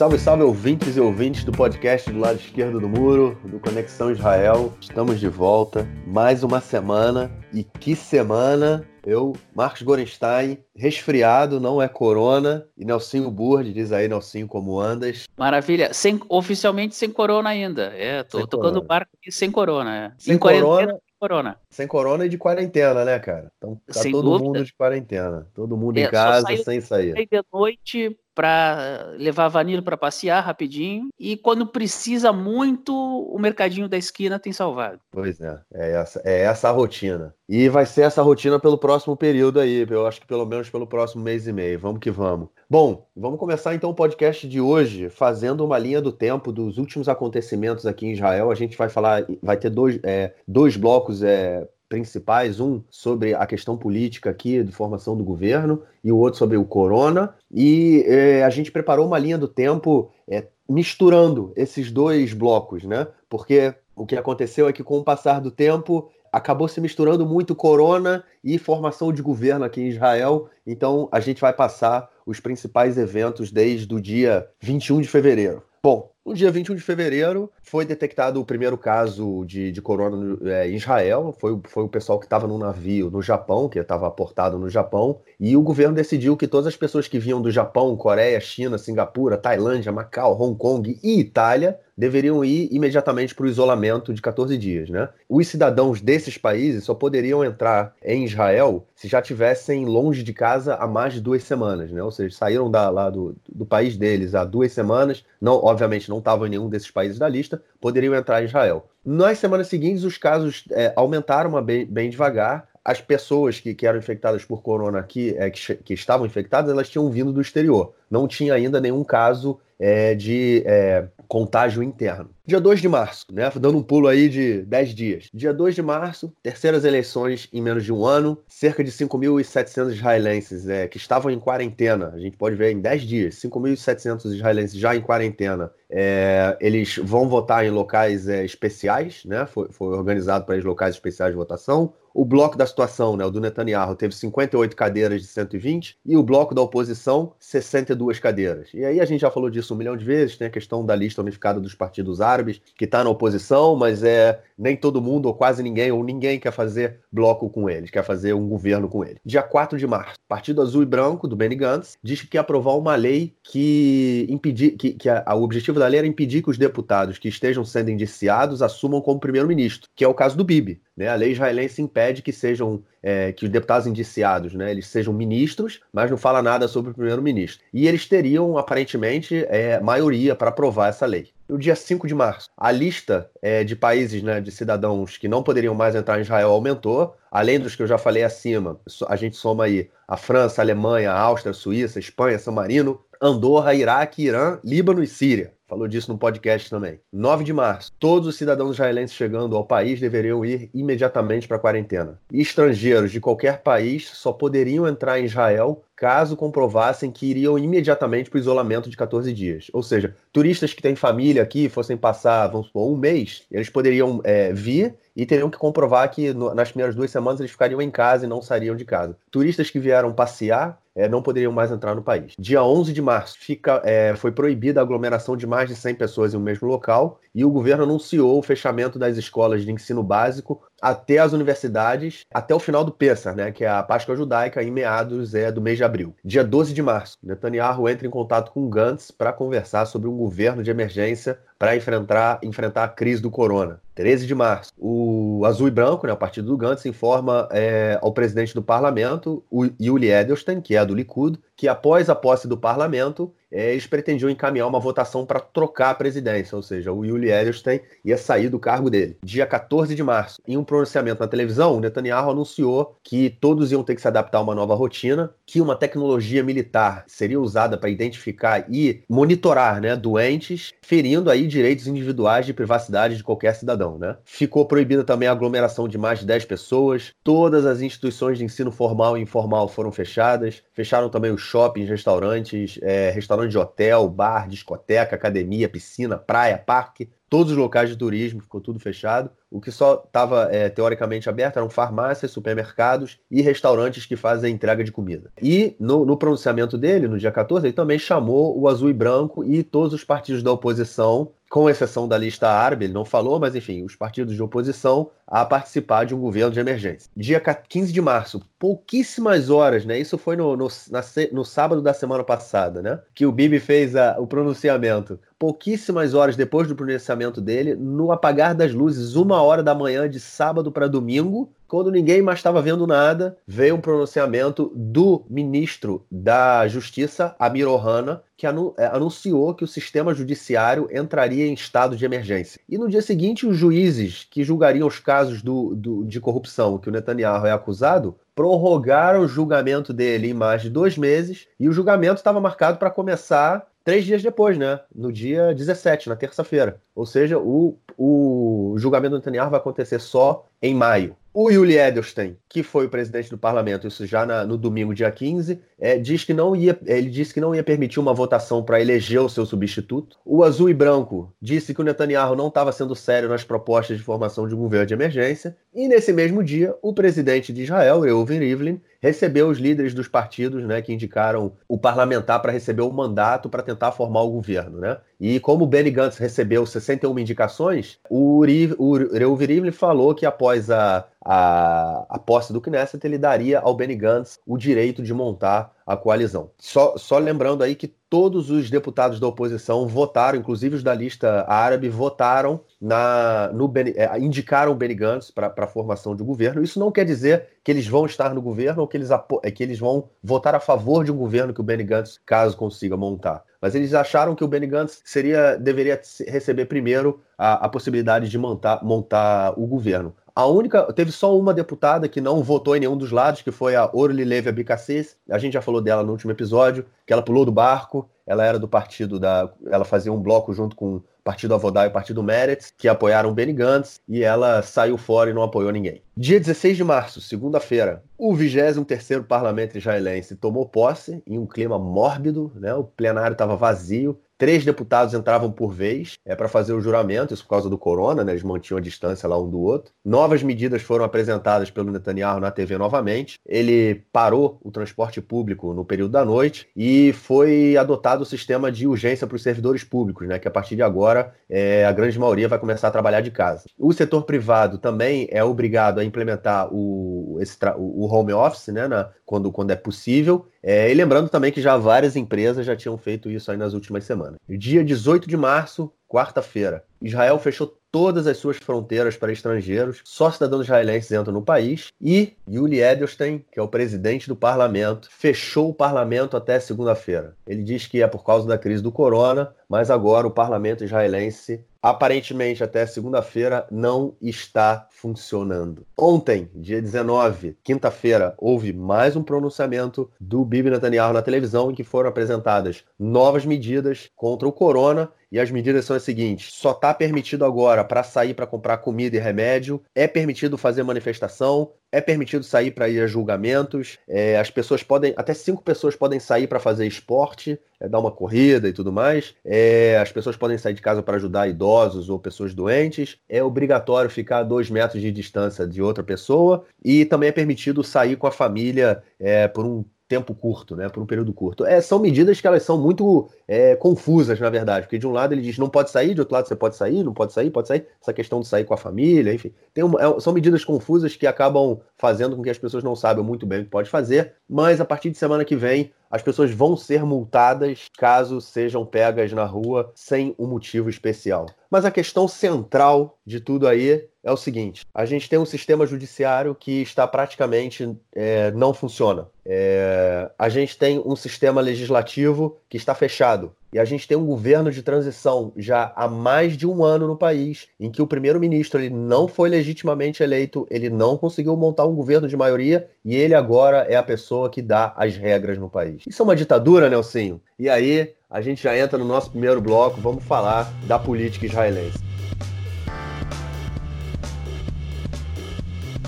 Salve, salve, ouvintes e ouvintes do podcast do lado esquerdo do muro, do Conexão Israel. Estamos de volta. Mais uma semana. E que semana! Eu, Marcos Gorenstein, resfriado, não é corona. E Nelsinho Burd, diz aí, Nelsinho, como andas? Maravilha. Sem, oficialmente sem corona ainda. É, tô sem tocando o barco aqui sem corona. Sem corona, corona. Sem corona e de quarentena, né, cara? Então tá sem todo dúvida. mundo de quarentena. Todo mundo é, em casa, sem sair. De noite para levar a para passear rapidinho e quando precisa muito o mercadinho da esquina tem salvado. Pois é, é essa, é essa a rotina. E vai ser essa rotina pelo próximo período aí, eu acho que pelo menos pelo próximo mês e meio. Vamos que vamos. Bom, vamos começar então o podcast de hoje fazendo uma linha do tempo dos últimos acontecimentos aqui em Israel. A gente vai falar, vai ter dois, é, dois blocos é, principais, um sobre a questão política aqui, de formação do governo, e o outro sobre o corona. E é, a gente preparou uma linha do tempo é, misturando esses dois blocos, né? Porque o que aconteceu é que, com o passar do tempo, acabou se misturando muito corona e formação de governo aqui em Israel. Então, a gente vai passar os principais eventos desde o dia 21 de fevereiro. Bom, no dia 21 de fevereiro foi detectado o primeiro caso de, de corona é, em Israel. Foi, foi o pessoal que estava no navio no Japão, que estava aportado no Japão. E o governo decidiu que todas as pessoas que vinham do Japão, Coreia, China, Singapura, Tailândia, Macau, Hong Kong e Itália deveriam ir imediatamente para o isolamento de 14 dias. Né? Os cidadãos desses países só poderiam entrar em Israel se já tivessem longe de casa há mais de duas semanas, né? ou seja, saíram da, lá do, do país deles há duas semanas, não, obviamente não estavam em nenhum desses países da lista, poderiam entrar em Israel. Nas semanas seguintes, os casos é, aumentaram bem, bem devagar, as pessoas que, que, eram infectadas por corona aqui, é, que, que, estavam infectadas, elas tinham vindo do exterior. Não tinha ainda nenhum caso é, de é, contágio interno. Dia 2 de março, né? Dando um pulo aí de 10 dias. Dia 2 de março, terceiras eleições em menos de um ano, cerca de 5.700 israelenses é, que estavam em quarentena. A gente pode ver em 10 dias, 5.700 israelenses já em quarentena. É, eles vão votar em locais é, especiais, né? Foi, foi organizado para eles locais especiais de votação. O bloco da situação, né, o do Netanyahu, teve 58 cadeiras de 120 e o bloco da oposição, 62 cadeiras. E aí a gente já falou disso um milhão de vezes, tem a questão da lista unificada dos partidos árabes, que está na oposição, mas é nem todo mundo, ou quase ninguém, ou ninguém quer fazer bloco com eles, quer fazer um governo com eles. Dia 4 de março, Partido Azul e Branco, do Benny Gantz, diz que quer aprovar uma lei que impedir, que, que a, a, o objetivo da lei era impedir que os deputados que estejam sendo indiciados assumam como primeiro-ministro, que é o caso do Bibi. Né? A lei israelense impede que sejam é, que os deputados indiciados, né, eles sejam ministros, mas não fala nada sobre o primeiro-ministro. E eles teriam aparentemente é, maioria para aprovar essa lei. No dia 5 de março, a lista é, de países, né, de cidadãos que não poderiam mais entrar em Israel aumentou. Além dos que eu já falei acima, a gente soma aí a França, a Alemanha, a Áustria, a Suíça, a Espanha, São Marino, Andorra, Iraque, Irã, Líbano e Síria falou disso no podcast também. 9 de março, todos os cidadãos israelenses chegando ao país deveriam ir imediatamente para a quarentena. E estrangeiros de qualquer país só poderiam entrar em Israel caso comprovassem que iriam imediatamente para o isolamento de 14 dias. Ou seja, turistas que têm família aqui, fossem passar, vamos supor, um mês, eles poderiam é, vir e teriam que comprovar que no, nas primeiras duas semanas eles ficariam em casa e não sairiam de casa. Turistas que vieram passear é, não poderiam mais entrar no país. Dia 11 de março fica, é, foi proibida a aglomeração de mais de 100 pessoas em um mesmo local e o governo anunciou o fechamento das escolas de ensino básico até as universidades, até o final do Pessah, né, que é a Páscoa Judaica, em meados é, do mês de abril. Dia 12 de março, Netanyahu entra em contato com Gantz para conversar sobre um governo de emergência para enfrentar, enfrentar a crise do corona. 13 de março, o Azul e Branco, né, o partido do Gantz, informa é, ao presidente do parlamento, o Yuli Edelstein, que é do Likud, que após a posse do parlamento, é, eles pretendiam encaminhar uma votação para trocar a presidência, ou seja, o Yuli Edelstein ia sair do cargo dele. Dia 14 de março, em um pronunciamento na televisão, Netanyahu anunciou que todos iam ter que se adaptar a uma nova rotina, que uma tecnologia militar seria usada para identificar e monitorar né, doentes, ferindo aí direitos individuais de privacidade de qualquer cidadão. Né? Ficou proibida também a aglomeração de mais de 10 pessoas, todas as instituições de ensino formal e informal foram fechadas, fecharam também os shoppings, restaurantes, é, restaurante de hotel, bar, discoteca, academia, piscina, praia, parque, todos os locais de turismo, ficou tudo fechado. O que só estava é, teoricamente aberto eram farmácias, supermercados e restaurantes que fazem entrega de comida. E no, no, pronunciamento dele, no dia 14, ele também chamou o azul e branco e todos os partidos da oposição, com exceção da lista árabe, ele não falou, mas enfim, os partidos de oposição a participar de um governo de emergência. Dia 15 de março, pouquíssimas horas, né? Isso foi no, no, na, no sábado da semana passada, né? Que o Bibi fez a, o pronunciamento. Pouquíssimas horas depois do pronunciamento dele, no apagar das luzes, uma hora da manhã de sábado para domingo, quando ninguém mais estava vendo nada, veio um pronunciamento do ministro da Justiça, Amir Ohana, que é, anunciou que o sistema judiciário entraria em estado de emergência. E no dia seguinte, os juízes que julgariam os casos do, do, de corrupção que o Netanyahu é acusado prorrogaram o julgamento dele em mais de dois meses e o julgamento estava marcado para começar três dias depois, né? No dia 17, na terça-feira. Ou seja, o, o julgamento do Netanyahu vai acontecer só em maio. O Yuli Edelstein, que foi o presidente do parlamento, isso já na, no domingo, dia 15, é, diz que não ia, ele disse que não ia permitir uma votação para eleger o seu substituto. O Azul e Branco disse que o Netanyahu não estava sendo sério nas propostas de formação de um governo de emergência. E nesse mesmo dia, o presidente de Israel, Reuven Rivlin, recebeu os líderes dos partidos né, que indicaram o parlamentar para receber o mandato para tentar formar o governo. Né? E como o Benny Gantz recebeu 61 indicações, o, o Reuven Rivlin falou que após a a, a posse do Knesset, ele daria ao Benny Gantz o direito de montar a coalizão. Só, só lembrando aí que todos os deputados da oposição votaram, inclusive os da lista árabe, votaram na, no é, indicaram o Benny Gantz para a formação de um governo. Isso não quer dizer que eles vão estar no governo ou que eles, é, que eles vão votar a favor de um governo que o Benny Gantz, caso consiga montar. Mas eles acharam que o Benny Gantz seria, deveria receber primeiro a, a possibilidade de montar, montar o governo. A única. Teve só uma deputada que não votou em nenhum dos lados, que foi a Orly Levy Abicassis. A gente já falou dela no último episódio, que ela pulou do barco. Ela era do partido da. Ela fazia um bloco junto com o Partido Avodá e o Partido Meretz, que apoiaram Benny Gantz, e ela saiu fora e não apoiou ninguém. Dia 16 de março, segunda-feira, o 23º Parlamento Israelense tomou posse em um clima mórbido, né? o plenário estava vazio, Três deputados entravam por vez é para fazer o juramento, isso por causa do corona, né? Eles mantinham a distância lá um do outro. Novas medidas foram apresentadas pelo Netanyahu na TV novamente. Ele parou o transporte público no período da noite e foi adotado o sistema de urgência para os servidores públicos, né? Que a partir de agora é, a grande maioria vai começar a trabalhar de casa. O setor privado também é obrigado a implementar o, esse, o home office, né? Na, quando, quando é possível. É, e lembrando também que já várias empresas já tinham feito isso aí nas últimas semanas. Dia 18 de março, quarta-feira, Israel fechou todas as suas fronteiras para estrangeiros, só cidadãos israelenses entram no país, e Yuli Edelstein, que é o presidente do parlamento, fechou o parlamento até segunda-feira. Ele diz que é por causa da crise do corona, mas agora o parlamento israelense aparentemente até segunda-feira não está funcionando. Ontem, dia 19, quinta-feira, houve mais um pronunciamento do Bibi Netanyahu na televisão em que foram apresentadas novas medidas contra o corona e as medidas são as seguintes: só está permitido agora para sair para comprar comida e remédio, é permitido fazer manifestação, é permitido sair para ir a julgamentos, é, as pessoas podem, até cinco pessoas podem sair para fazer esporte, é, dar uma corrida e tudo mais. É, as pessoas podem sair de casa para ajudar idosos ou pessoas doentes. É obrigatório ficar a dois metros de distância de outra pessoa e também é permitido sair com a família é, por um tempo curto, né, por um período curto. É, são medidas que elas são muito é, confusas, na verdade, porque de um lado ele diz não pode sair, de outro lado você pode sair, não pode sair, pode sair, essa questão de sair com a família, enfim. Uma, é, são medidas confusas que acabam fazendo com que as pessoas não saibam muito bem o que pode fazer, mas a partir de semana que vem as pessoas vão ser multadas caso sejam pegas na rua sem um motivo especial. Mas a questão central de tudo aí é o seguinte: a gente tem um sistema judiciário que está praticamente é, não funciona. É, a gente tem um sistema legislativo que está fechado. E a gente tem um governo de transição já há mais de um ano no país, em que o primeiro-ministro ele não foi legitimamente eleito, ele não conseguiu montar um governo de maioria e ele agora é a pessoa que dá as regras no país. Isso é uma ditadura, Nelsinho? E aí a gente já entra no nosso primeiro bloco, vamos falar da política israelense.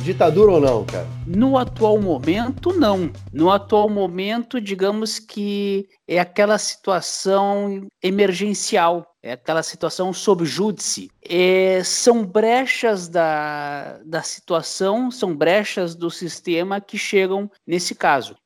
Ditadura ou não, cara? No atual momento, não. No atual momento, digamos que é aquela situação emergencial, é aquela situação sob júdice. É, são brechas da, da situação, são brechas do sistema que chegam nesse caso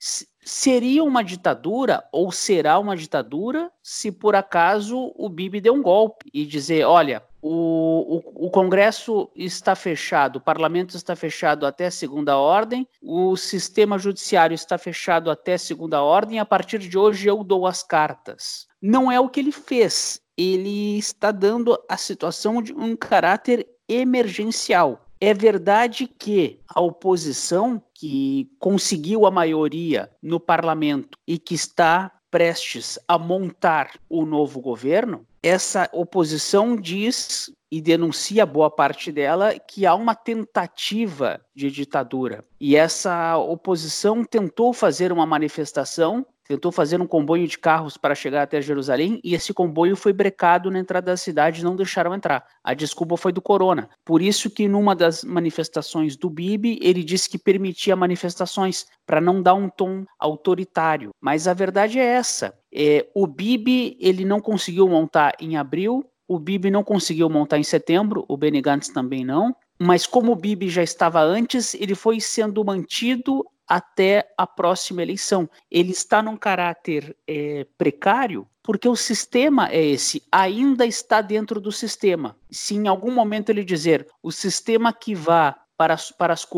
seria uma ditadura ou será uma ditadura se por acaso o Bibi der um golpe e dizer, olha, o, o, o, Congresso está fechado, o parlamento está fechado até segunda ordem, o sistema judiciário está fechado até segunda ordem, a partir de hoje eu dou as cartas. Não é o que ele fez. Ele está dando a situação de um caráter emergencial. É verdade que a oposição, que conseguiu a maioria no parlamento e que está prestes a montar o novo governo, essa oposição diz e denuncia boa parte dela que há uma tentativa de ditadura. E essa oposição tentou fazer uma manifestação tentou fazer um comboio de carros para chegar até Jerusalém e esse comboio foi brecado na entrada da cidade e não deixaram entrar. A desculpa foi do corona. Por isso que numa das manifestações do Bibi, ele disse que permitia manifestações para não dar um tom autoritário. Mas a verdade é essa. É, o Bibi ele não conseguiu montar em abril, o Bibi não conseguiu montar em setembro, o Benny Gantz também não. Mas como o Bibi já estava antes, ele foi sendo mantido até a próxima eleição. Ele está num caráter é, precário porque o sistema é esse, ainda está dentro do sistema. Se em algum momento ele dizer o sistema que vá para as, para as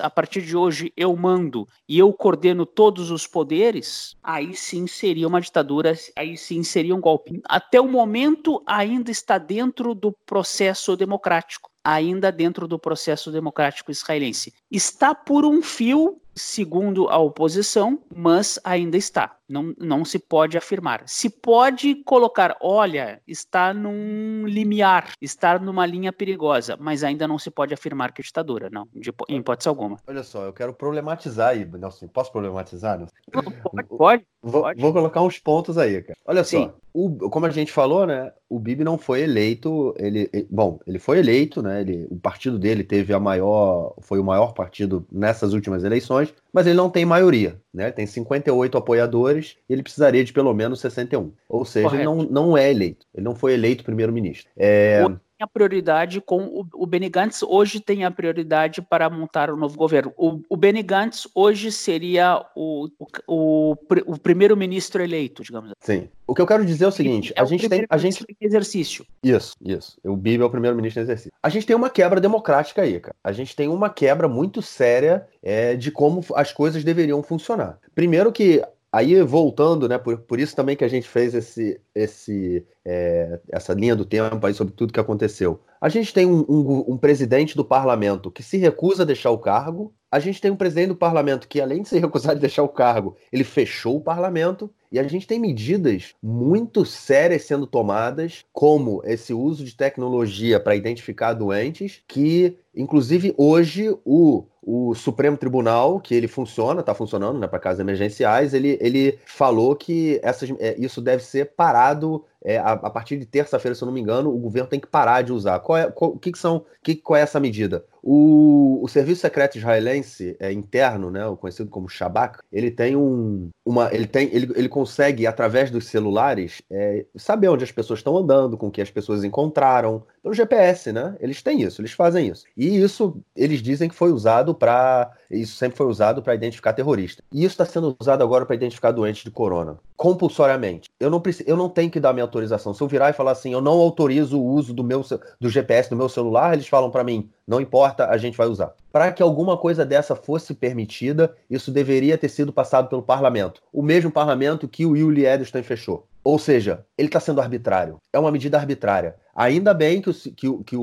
a partir de hoje eu mando e eu coordeno todos os poderes, aí sim seria uma ditadura, aí sim seria um golpe. Até o momento ainda está dentro do processo democrático ainda dentro do processo democrático israelense. Está por um fio, segundo a oposição, mas ainda está. Não, não se pode afirmar. Se pode colocar, olha, está num limiar, está numa linha perigosa, mas ainda não se pode afirmar que é ditadura, não, de, em hipótese alguma. Olha só, eu quero problematizar aí, Nelson. Posso problematizar? Nelson? Pode, pode. Vou, pode. vou, colocar uns pontos aí, cara. Olha Sim. só, o, como a gente falou, né? O Bibi não foi eleito. Ele, ele, bom, ele foi eleito, né? Ele, o partido dele teve a maior, foi o maior partido nessas últimas eleições, mas ele não tem maioria, né? Tem 58 apoiadores e ele precisaria de pelo menos 61. Ou seja, Correto. ele não, não é eleito. Ele não foi eleito primeiro-ministro. É, a prioridade com o, o Benny Gantz hoje tem a prioridade para montar o um novo governo. O, o Benny Gantz hoje seria o, o, o primeiro-ministro eleito, digamos assim. Sim. O que eu quero dizer é o seguinte: é a gente tem. A gente... em exercício. Isso, isso. O Bibi é o primeiro-ministro em exercício. A gente tem uma quebra democrática aí, cara. A gente tem uma quebra muito séria é, de como as coisas deveriam funcionar. Primeiro que Aí, voltando, né, por, por isso também que a gente fez esse, esse, é, essa linha do tempo aí sobre tudo que aconteceu. A gente tem um, um, um, presidente do parlamento que se recusa a deixar o cargo. A gente tem um presidente do parlamento que, além de se recusar de deixar o cargo, ele fechou o parlamento. E a gente tem medidas muito sérias sendo tomadas, como esse uso de tecnologia para identificar doentes, que, inclusive, hoje o o Supremo Tribunal, que ele funciona, está funcionando né, para casos emergenciais, ele, ele falou que essas, é, isso deve ser parado é, a, a, partir de terça-feira, se eu não me engano, o governo tem que parar de usar. Qual é, qual, que, que são, que, qual é essa medida? O, o Serviço Secreto Israelense é, interno, né, o conhecido como Shabak, ele tem um, uma, ele tem, ele, ele consegue através dos celulares é, saber onde as pessoas estão andando, com que as pessoas encontraram, pelo GPS, né? Eles têm isso, eles fazem isso. E isso eles dizem que foi usado para, isso sempre foi usado para identificar terroristas. E isso está sendo usado agora para identificar doentes de corona, compulsoriamente. Eu não preciso, eu não tenho que dar minha autorização. Se eu virar e falar assim, eu não autorizo o uso do meu do GPS do meu celular, eles falam para mim, não importa, a gente vai usar. Para que alguma coisa dessa fosse permitida, isso deveria ter sido passado pelo parlamento. O mesmo parlamento que o Yuli Edelstein fechou. Ou seja, ele está sendo arbitrário. É uma medida arbitrária. Ainda bem que o, que, que o,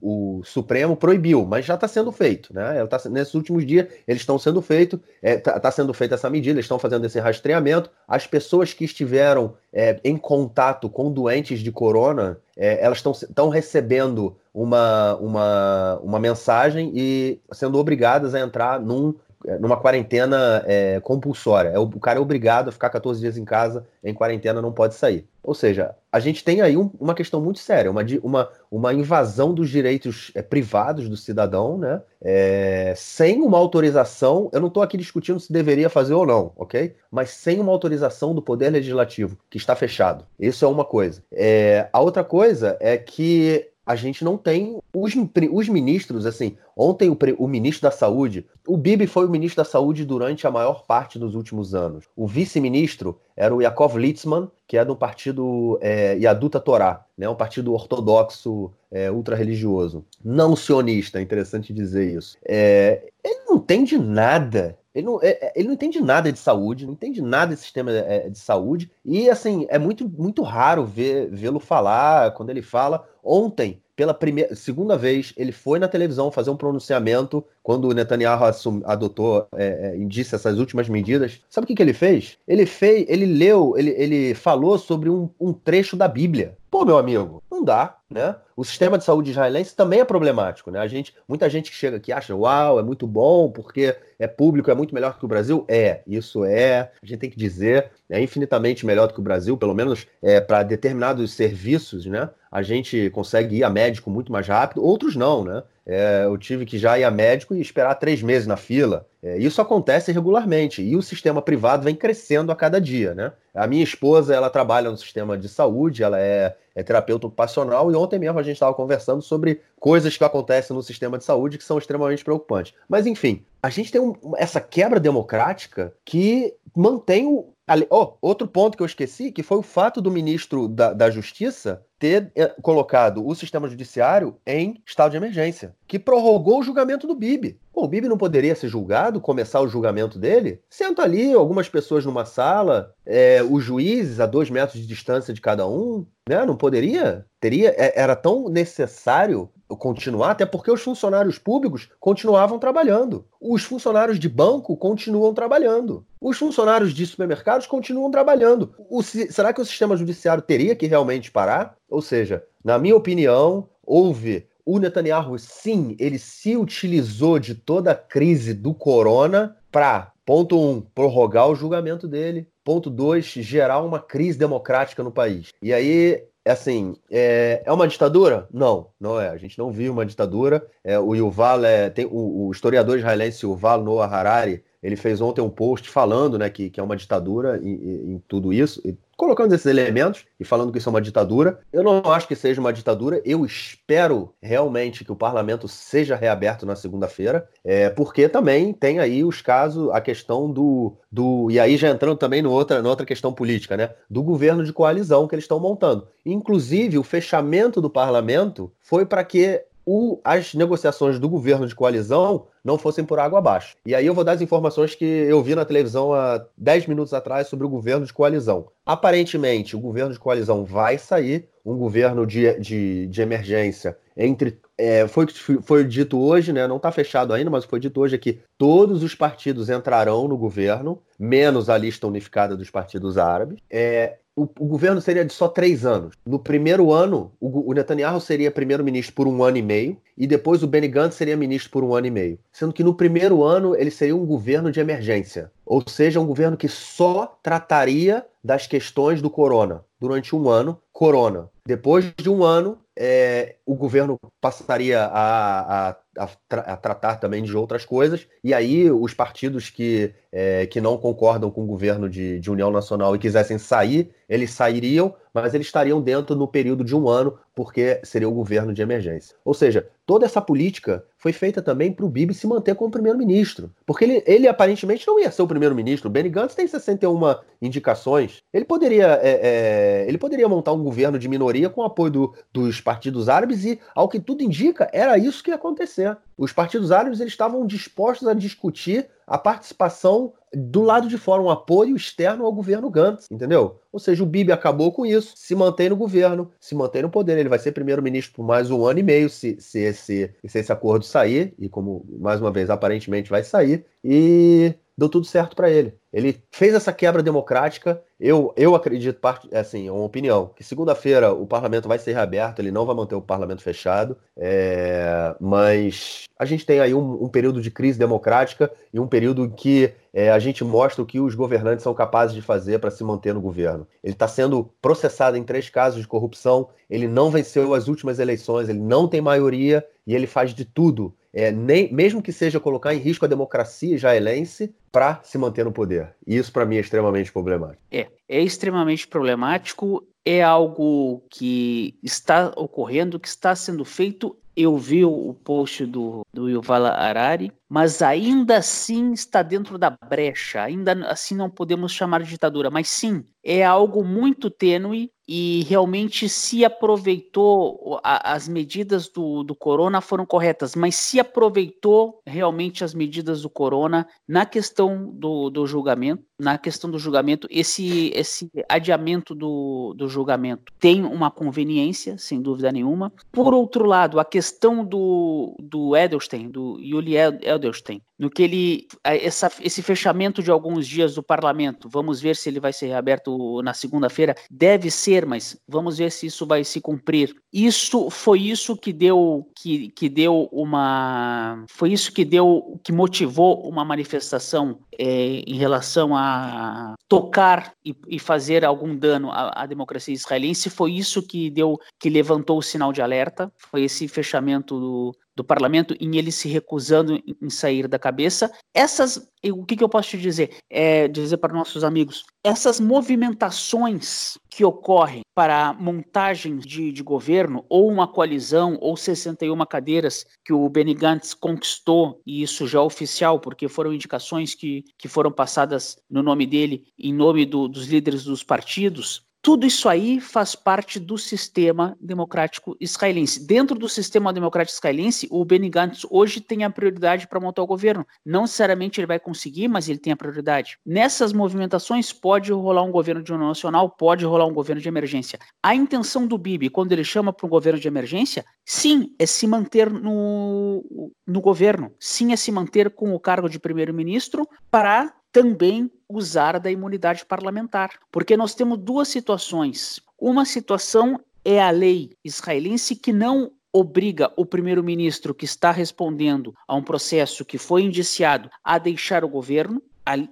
o, o Supremo proibiu, mas já está sendo feito. Né? Tá, nesses últimos dias, eles estão sendo feitos, está é, tá, tá sendo feita essa medida, eles estão fazendo esse rastreamento. As pessoas que estiveram é, em contato com doentes de corona, é, elas estão recebendo uma, uma, uma mensagem e sendo obrigadas a entrar num é, numa quarentena é, compulsória. É, o cara é obrigado a ficar 14 dias em casa, em quarentena, não pode sair. Ou seja, a gente tem aí um, uma questão muito séria, uma, uma, uma invasão dos direitos é, privados do cidadão, né? É, sem uma autorização, eu não estou aqui discutindo se deveria fazer ou não, ok? Mas sem uma autorização do Poder Legislativo, que está fechado. Isso é uma coisa. É, a outra coisa é que a gente não tem os, os ministros, assim, ontem o, o, ministro da Saúde, o Bibi foi o ministro da Saúde durante a maior parte dos últimos anos. O vice-ministro era o Yakov Litzman, que é do partido é, Yaduta Torá, né, um partido ortodoxo é, ultra-religioso. Não sionista, é interessante dizer isso. É, ele não entende nada ele não, é, é, ele não entende nada de saúde, não entende nada de sistema é, de saúde. E, assim, é muito, muito raro vê-lo falar. Quando ele fala, ontem, pela primeira, segunda vez, ele foi na televisão fazer um pronunciamento quando o Netanyahu assum, adotou é, é, disse essas últimas medidas. Sabe o que, que ele fez? Ele fez, ele leu, ele, ele falou sobre um, um trecho da Bíblia. Pô, meu amigo, não dá, né? O sistema de saúde israelense também é problemático, né? A gente, muita gente que chega aqui acha, uau, é muito bom porque é público, é muito melhor que o Brasil. É, isso é, a gente tem que dizer, é infinitamente melhor do que o Brasil, pelo menos é, para determinados serviços, né? A gente consegue ir a médico muito mais rápido, outros não, né? É, eu tive que já ir a médico e esperar três meses na fila. É, isso acontece regularmente e o sistema privado vem crescendo a cada dia, né? A minha esposa, ela trabalha no sistema de saúde, ela é, é terapeuta ocupacional e ontem mesmo a gente estava conversando sobre coisas que acontecem no sistema de saúde que são extremamente preocupantes. Mas enfim, a gente tem um, essa quebra democrática que mantém o, Oh, outro ponto que eu esqueci, que foi o fato do ministro da, da Justiça ter eh, colocado o sistema judiciário em estado de emergência, que prorrogou o julgamento do Bibi. O Bibi não poderia ser julgado, começar o julgamento dele? Senta ali, algumas pessoas numa sala, é, os juízes a dois metros de distância de cada um, né? Não poderia? Teria? É, era tão necessário continuar, até porque os funcionários públicos continuavam trabalhando. Os funcionários de banco continuam trabalhando. Os funcionários de supermercados continuam trabalhando. O, será que o sistema judiciário teria que realmente parar? Ou seja, na minha opinião, houve. O Netanyahu, sim, ele se utilizou de toda a crise do corona para, ponto um, prorrogar o julgamento dele. Ponto dois, gerar uma crise democrática no país. E aí é assim, é, é uma ditadura? Não, não é. A gente não viu uma ditadura. É, o Yuval, é, tem, o, o historiador israelense Yuval Noah Harari, ele fez ontem um post falando né, que, que é uma ditadura em, em tudo isso, colocando esses elementos e falando que isso é uma ditadura. Eu não acho que seja uma ditadura. Eu espero realmente que o parlamento seja reaberto na segunda-feira, é, porque também tem aí os casos, a questão do, do. E aí já entrando também no outra, na outra questão política, né? Do governo de coalizão que eles estão montando. Inclusive, o fechamento do parlamento foi para que o, as negociações do governo de coalizão não fossem por água abaixo. E aí eu vou dar as informações que eu vi na televisão há 10 minutos atrás sobre o governo de coalizão. Aparentemente, o governo de coalizão vai sair, um governo de, de, de emergência entre. É, foi, foi dito hoje, né? Não está fechado ainda, mas foi dito hoje que todos os partidos entrarão no governo, menos a lista unificada dos partidos árabes. É, o, o, governo seria de só três anos. No primeiro ano, o, o Netanyahu seria primeiro-ministro por um ano e meio, e depois o Benny Gantz seria ministro por um ano e meio. Sendo que no primeiro ano ele seria um governo de emergência, ou seja, um governo que só trataria das questões do corona durante um ano, corona. Depois de um ano, é, o governo passaria a, a a, tra a, tratar também de outras coisas, e aí os partidos que, é, que não concordam com o governo de, de União Nacional e quisessem sair, eles sairiam, mas eles estariam dentro no período de um ano, porque seria o governo de emergência. Ou seja, toda essa política foi feita também para o Bibi se manter como primeiro-ministro, porque ele, ele aparentemente não ia ser o primeiro-ministro. O Benny Gantz tem 61 indicações. Ele poderia, é, é, ele poderia montar um governo de minoria com o apoio do, dos partidos árabes e, ao que tudo indica, era isso que ia acontecer. Os partidos árabes eles estavam dispostos a discutir a participação do lado de fora, um apoio externo ao governo Gantz, entendeu? Ou seja, o Bibi acabou com isso, se mantém no governo, se mantém no poder. Ele vai ser primeiro-ministro por mais um ano e meio, se, se, esse, se esse acordo sair, e como, mais uma vez, aparentemente vai sair. E deu tudo certo para ele. Ele fez essa quebra democrática. Eu, eu acredito, assim, é uma opinião, que segunda-feira o parlamento vai ser reaberto, ele não vai manter o parlamento fechado, é, mas a gente tem aí um, um, período de crise democrática e um período em que é, a gente mostra o que os governantes são capazes de fazer para se manter no governo. Ele está sendo processado em três casos de corrupção, ele não venceu as últimas eleições, ele não tem maioria e ele faz de tudo é, nem, mesmo que seja colocar em risco a democracia israelense para se manter no poder. E isso, para mim, é extremamente problemático. É, é extremamente problemático. É algo que está ocorrendo, que está sendo feito. Eu vi o post do, do Yuval Harari, mas ainda assim está dentro da brecha. Ainda assim não podemos chamar de ditadura, mas sim, é algo muito tênue e realmente se aproveitou, as medidas do, do corona foram corretas, mas se aproveitou realmente as medidas do corona na questão do, do julgamento, na questão do julgamento, esse, esse adiamento do, do julgamento tem uma conveniência, sem dúvida nenhuma. Por outro lado, a questão do, do Edelstein, do Yuli Edelstein, no que ele essa, esse fechamento de alguns dias do parlamento, vamos ver se ele vai ser reaberto na segunda-feira, deve ser, mas vamos ver se isso vai se cumprir. Isso foi isso que deu que, que deu uma foi isso que deu que motivou uma manifestação é, em relação a tocar e, e fazer algum dano à, à, democracia israelense. Foi isso que deu que levantou o sinal de alerta. Foi esse fechamento do, do parlamento em ele se recusando em sair da cabeça. Essas, o que, que eu posso te dizer? É dizer para nossos amigos, essas movimentações que ocorrem para montagem de, de governo, ou uma coalizão, ou 61 cadeiras que o Benny Gantz conquistou, e isso já é oficial, porque foram indicações que, que foram passadas no nome dele, em nome do, dos líderes dos partidos, tudo isso aí faz parte do sistema democrático israelense. Dentro do sistema democrático israelense, o Benny Gantz hoje tem a prioridade para montar o governo. Não necessariamente ele vai conseguir, mas ele tem a prioridade. Nessas movimentações pode rolar um governo de união nacional, pode rolar um governo de emergência. A intenção do Bibi, quando ele chama para um governo de emergência, sim, é se manter no, no governo. Sim, é se manter com o cargo de primeiro-ministro para também usar da imunidade parlamentar. Porque nós temos duas situações. Uma situação é a lei israelense que não obriga o primeiro-ministro que está respondendo a um processo que foi indiciado a deixar o governo,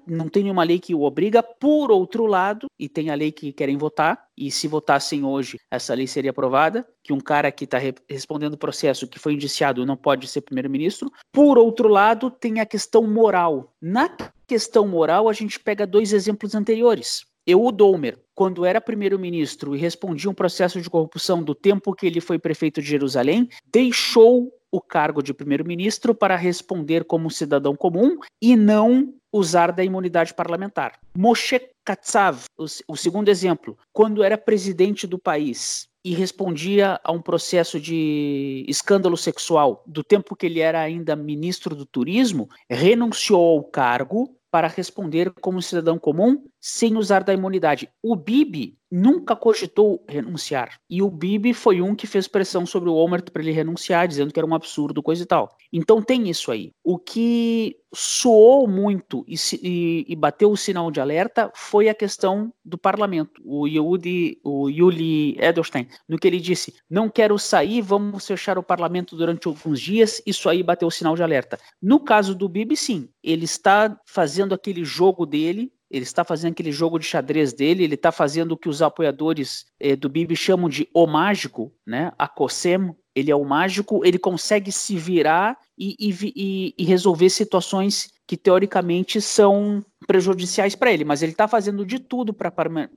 não tem nenhuma lei que o obriga. Por outro lado, e tem a lei que querem votar, e se votassem hoje, essa lei seria aprovada, que um cara que está re respondendo o processo que foi indiciado não pode ser primeiro-ministro. Por outro lado, tem a questão moral. Na questão moral, a gente pega dois exemplos anteriores. Eu, Doumer, quando era primeiro-ministro e respondia um processo de corrupção do tempo que ele foi prefeito de Jerusalém, deixou o cargo de primeiro-ministro para responder como cidadão comum e não usar da imunidade parlamentar. Moshe Katsav, o, o segundo exemplo, quando era presidente do país e respondia a um processo de escândalo sexual do tempo que ele era ainda ministro do turismo, renunciou ao cargo para responder como cidadão comum sem usar da imunidade. O Bibi nunca cogitou renunciar. E o Bibi foi um que fez pressão sobre o Omert para ele renunciar, dizendo que era um absurdo, coisa e tal. Então tem isso aí. O que soou muito e, e, e bateu o sinal de alerta foi a questão do parlamento. O Yehudi, o Yuli Edelstein, no que ele disse, não quero sair, vamos fechar o parlamento durante alguns dias, isso aí bateu o sinal de alerta. No caso do Bibi, sim, ele está fazendo aquele jogo dele, ele está fazendo aquele jogo de xadrez dele, ele está fazendo o que os apoiadores eh, do Bibi chamam de o mágico, né? A Kosem, ele é o mágico, ele consegue se virar e, e, e resolver situações que teoricamente são prejudiciais para ele, mas ele está fazendo de tudo para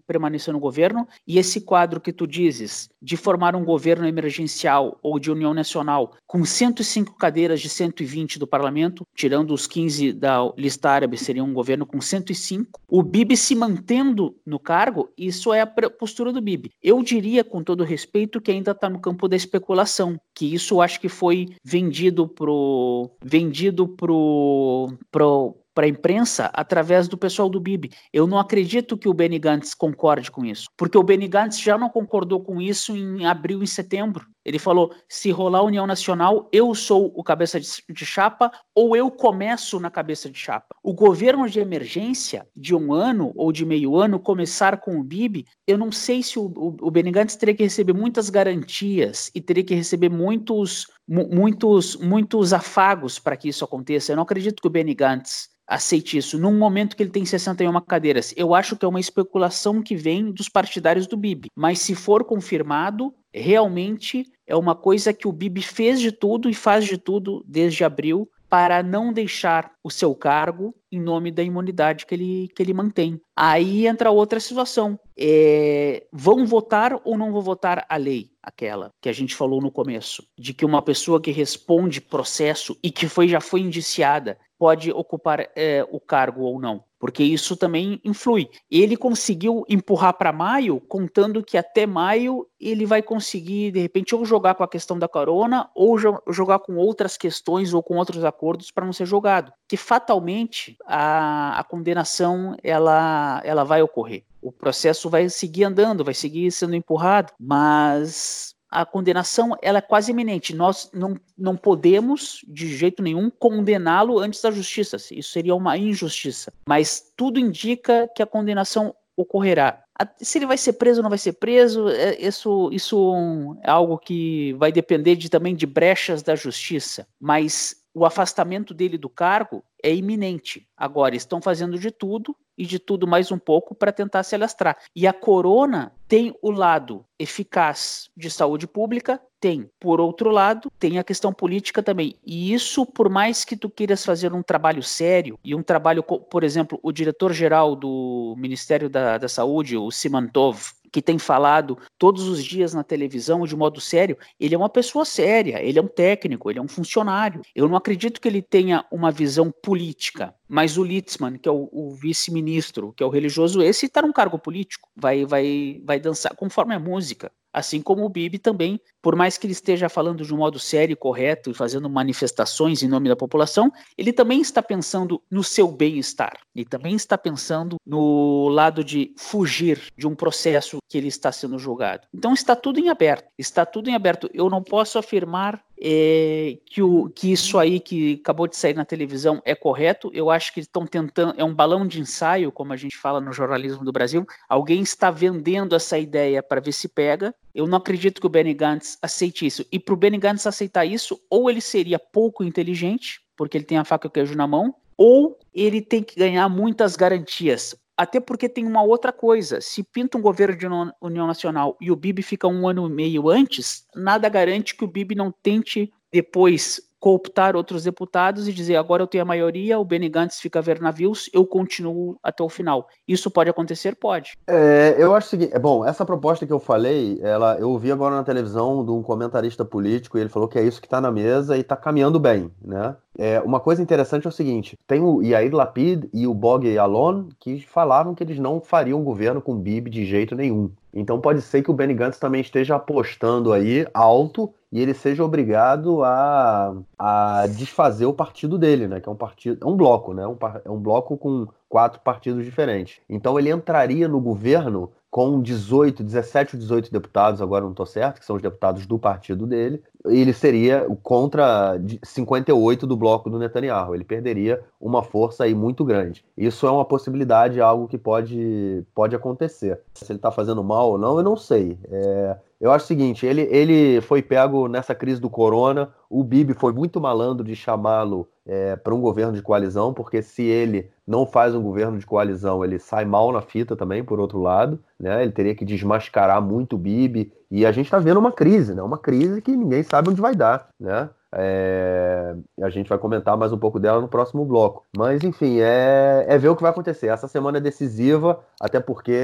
permanecer no governo. E esse quadro que tu dizes de formar um governo emergencial ou de união nacional com 105 cadeiras de 120 do parlamento, tirando os 15 da lista árabe, seria um governo com 105. O Bibi se mantendo no cargo, isso é a postura do Bibi. Eu diria, com todo respeito, que ainda está no campo da especulação, que isso acho que foi vendido pro vendido pro, pro para a imprensa através do pessoal do BIB. Eu não acredito que o Benny Gantz concorde com isso, porque o Benny Gantz já não concordou com isso em abril e setembro. Ele falou: se rolar União Nacional, eu sou o cabeça de, chapa ou eu começo na cabeça de chapa. O governo de emergência de um ano ou de meio ano começar com o BIB, eu não sei se o, o, o Gantz teria que receber muitas garantias e teria que receber muitos, muitos, muitos afagos para que isso aconteça. Eu não acredito que o Benny Gantz aceite isso num momento que ele tem 61 cadeiras. Eu acho que é uma especulação que vem dos partidários do Bibi. Mas se for confirmado, realmente é uma coisa que o Bibi fez de tudo e faz de tudo desde abril para não deixar o seu cargo em nome da imunidade que ele, que ele mantém. Aí entra outra situação. É, vão votar ou não vão votar a lei? Aquela que a gente falou no começo, de que uma pessoa que responde processo e que foi, já foi indiciada pode ocupar é, o cargo ou não, porque isso também influi. Ele conseguiu empurrar para maio, contando que até maio ele vai conseguir, de repente, ou jogar com a questão da corona, ou jo jogar com outras questões ou com outros acordos para não ser jogado. Que fatalmente a, a condenação ela, ela vai ocorrer. O processo vai seguir andando, vai seguir sendo empurrado, mas a condenação ela é quase iminente. Nós não, não podemos, de jeito nenhum, condená-lo antes da justiça. Isso seria uma injustiça. Mas tudo indica que a condenação ocorrerá. Se ele vai ser preso ou não vai ser preso, é, isso, isso é algo que vai depender de, também de brechas da justiça. Mas o afastamento dele do cargo é iminente. Agora, estão fazendo de tudo e de tudo mais um pouco para tentar se alastrar. E a corona tem o lado eficaz de saúde pública, tem, por outro lado, tem a questão política também. E isso, por mais que tu queiras fazer um trabalho sério, e um trabalho, por exemplo, o diretor-geral do Ministério da, da Saúde, o Simantov, que tem falado todos os dias na televisão de modo sério, ele é uma pessoa séria, ele é um técnico, ele é um funcionário. Eu não acredito que ele tenha uma visão política. Mas o Litzmann, que é o, o vice-ministro, que é o religioso, esse está num cargo político, vai, vai, vai dançar conforme a música. Assim como o Bibi também, por mais que ele esteja falando de um modo sério e correto e fazendo manifestações em nome da população, ele também está pensando no seu bem-estar. Ele também está pensando no lado de fugir de um processo que ele está sendo julgado. Então está tudo em aberto. Está tudo em aberto. Eu não posso afirmar é, que, o, que isso aí que acabou de sair na televisão é correto. Eu acho que estão tentando, é um balão de ensaio, como a gente fala no jornalismo do Brasil. Alguém está vendendo essa ideia para ver se pega. Eu não acredito que o Benny Gantz aceite isso. E para o Benny Gantz aceitar isso, ou ele seria pouco inteligente, porque ele tem a faca e o queijo na mão, ou ele tem que ganhar muitas garantias. Até porque tem uma outra coisa: se pinta um governo de União Nacional e o Bibi fica um ano e meio antes, nada garante que o Bibi não tente depois cooptar outros deputados e dizer agora eu tenho a maioria, o Benny Gantz fica a ver navios, eu continuo até o final. Isso pode acontecer? Pode. É, eu acho o seguinte, é, bom, essa proposta que eu falei, ela, eu ouvi agora na televisão de um comentarista político e ele falou que é isso que está na mesa e está caminhando bem, né? É, uma coisa interessante é o seguinte: tem o Yair Lapid e o Bog Alon que falavam que eles não fariam governo com Bibi de jeito nenhum. Então pode ser que o Benny Gantz também esteja apostando aí alto e ele seja obrigado a, a desfazer o partido dele, né? Que é um partido, é um bloco, né? Um, é um bloco com quatro partidos diferentes. Então ele entraria no governo com 18, 17 ou 18 deputados, agora não estou certo, que são os deputados do partido dele, ele seria contra 58 do bloco do Netanyahu. Ele perderia uma força aí muito grande. Isso é uma possibilidade, algo que pode, pode acontecer. Se ele está fazendo mal ou não, eu não sei. É, eu acho o seguinte, ele, ele foi pego nessa crise do corona, o Bibi foi muito malandro de chamá-lo é, para um governo de coalizão, porque se ele não faz um governo de coalizão, ele sai mal na fita também, por outro lado, né? Ele teria que desmascarar muito o Bibi, e a gente está vendo uma crise, né? Uma crise que ninguém sabe onde vai dar, né? É... A gente vai comentar mais um pouco dela no próximo bloco. Mas, enfim, é... é ver o que vai acontecer. Essa semana é decisiva, até porque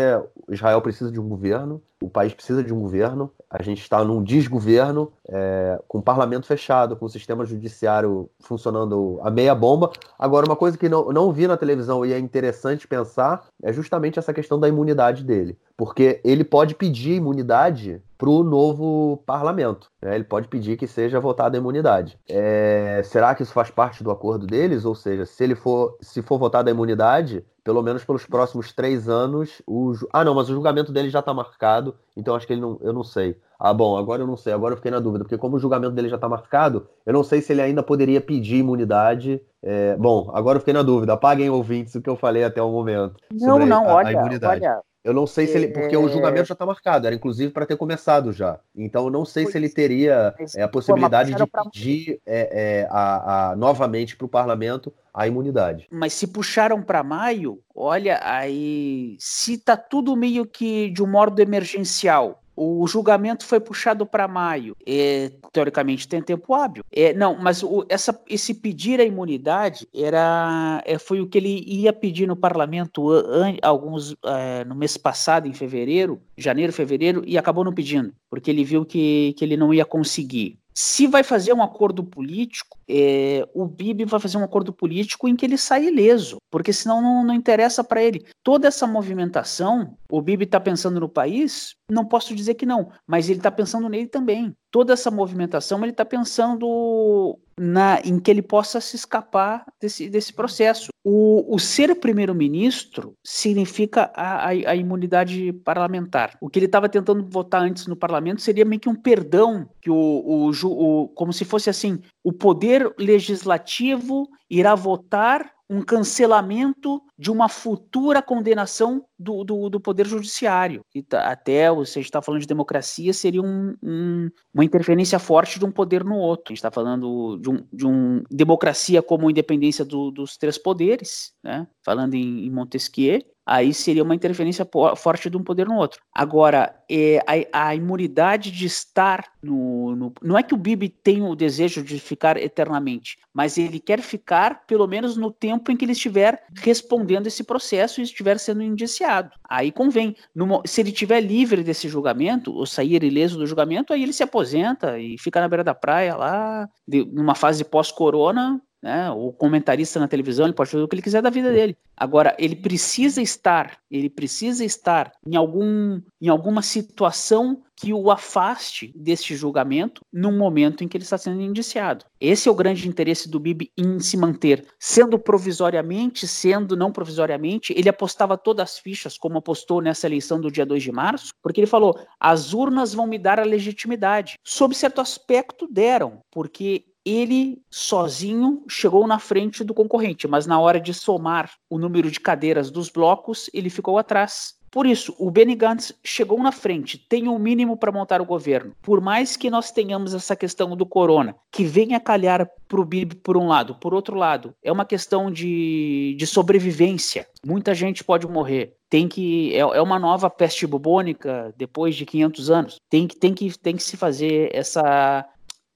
Israel precisa de um governo, o país precisa de um governo. A gente está num desgoverno, é... com o parlamento fechado, com o sistema judiciário funcionando a meia bomba. Agora, uma coisa que não, não vi na televisão e é interessante pensar é justamente essa questão da imunidade dele. Porque ele pode pedir imunidade para o novo parlamento. Né? Ele pode pedir que seja votada a imunidade. É, será que isso faz parte do acordo deles? Ou seja, se ele for, se for votada a imunidade, pelo menos pelos próximos três anos, o, ah não, mas o julgamento dele já está marcado, então acho que ele não, eu não sei. Ah, bom, agora eu não sei, agora eu fiquei na dúvida, porque como o julgamento dele já está marcado, eu não sei se ele ainda poderia pedir imunidade. É, bom, agora eu fiquei na dúvida. Apaguem ouvintes o que eu falei até o momento. Não, não, a, olha, a imunidade. olha. Eu não sei se ele. Porque é... o julgamento já está marcado, era inclusive para ter começado já. Então eu não sei pois se ele teria é, a possibilidade de pedir é, é, a, a, novamente para o parlamento a imunidade. Mas se puxaram para maio, olha, aí se tá tudo meio que de um modo emergencial, o julgamento foi puxado para maio. É, teoricamente tem tempo hábil. É, não, mas o, essa, esse pedir a imunidade era, é, foi o que ele ia pedir no parlamento an, alguns é, no mês passado, em fevereiro, janeiro, fevereiro, e acabou não pedindo, porque ele viu que, que ele não ia conseguir. Se vai fazer um acordo político, é, o Bibi vai fazer um acordo político em que ele sai ileso, porque senão não, não interessa para ele. Toda essa movimentação, o Bibi está pensando no país, não posso dizer que não, mas ele está pensando nele também. Toda essa movimentação, ele está pensando na, em que ele possa se escapar desse, desse processo. O, o ser primeiro-ministro significa a, a, a, imunidade parlamentar. O que ele estava tentando votar antes no parlamento seria meio que um perdão, que o, o, o como se fosse assim: o poder legislativo irá votar um cancelamento de uma futura condenação do, do, do Poder Judiciário. E tá, até você está falando de democracia, seria um, um, uma interferência forte de um poder no outro. A gente está falando de um, de um democracia como independência do, dos três poderes, né? falando em, em Montesquieu, aí seria uma interferência forte de um poder no outro. Agora, é, a, a, imunidade de estar no, no, Não é que o Bibi tem o desejo de ficar eternamente, mas ele quer ficar pelo menos no tempo em que ele estiver respondendo esse processo e estiver sendo indiciado. Aí convém. No, se ele estiver livre desse julgamento, ou sair ileso do julgamento, aí ele se aposenta e fica na beira da praia lá, de, numa fase pós-corona, né? O comentarista na televisão, ele pode fazer o que ele quiser da vida dele. Agora, ele precisa estar, ele precisa estar em algum em alguma situação que o afaste deste julgamento num momento em que ele está sendo indiciado. Esse é o grande interesse do Bibi em se manter, sendo provisoriamente, sendo não provisoriamente, ele apostava todas as fichas, como apostou nessa eleição do dia 2 de março, porque ele falou: as urnas vão me dar a legitimidade. Sob certo aspecto, deram, porque ele sozinho chegou na frente do concorrente, mas na hora de somar o número de cadeiras dos blocos, ele ficou atrás. Por isso, o Benny Gantz chegou na frente, tem o um mínimo para montar o governo. Por mais que nós tenhamos essa questão do corona, que venha calhar para o BIB por um lado, por outro lado, é uma questão de, de sobrevivência. Muita gente pode morrer. Tem que é, é uma nova peste bubônica depois de 500 anos. Tem que tem que tem que se fazer essa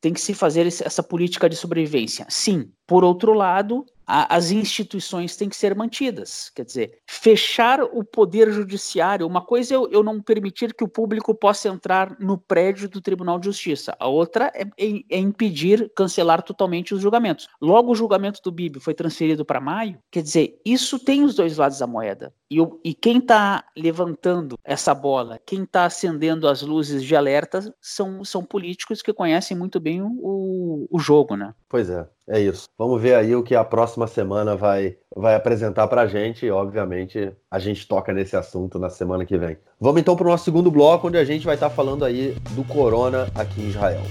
tem que se fazer essa política de sobrevivência. Sim. Por outro lado, a, as instituições têm que ser mantidas. Quer dizer, fechar o poder judiciário. Uma coisa é eu, eu não permitir que o público possa entrar no prédio do Tribunal de Justiça. A outra é, é, é impedir, cancelar totalmente os julgamentos. Logo, o julgamento do BIB foi transferido para maio. Quer dizer, isso tem os dois lados da moeda. E, e quem está levantando essa bola, quem está acendendo as luzes de alerta, são, são políticos que conhecem muito bem o, o jogo, né? Pois é. É isso. Vamos ver aí o que a próxima semana vai, vai apresentar para a gente. E, obviamente, a gente toca nesse assunto na semana que vem. Vamos então para o nosso segundo bloco, onde a gente vai estar tá falando aí do corona aqui em Israel.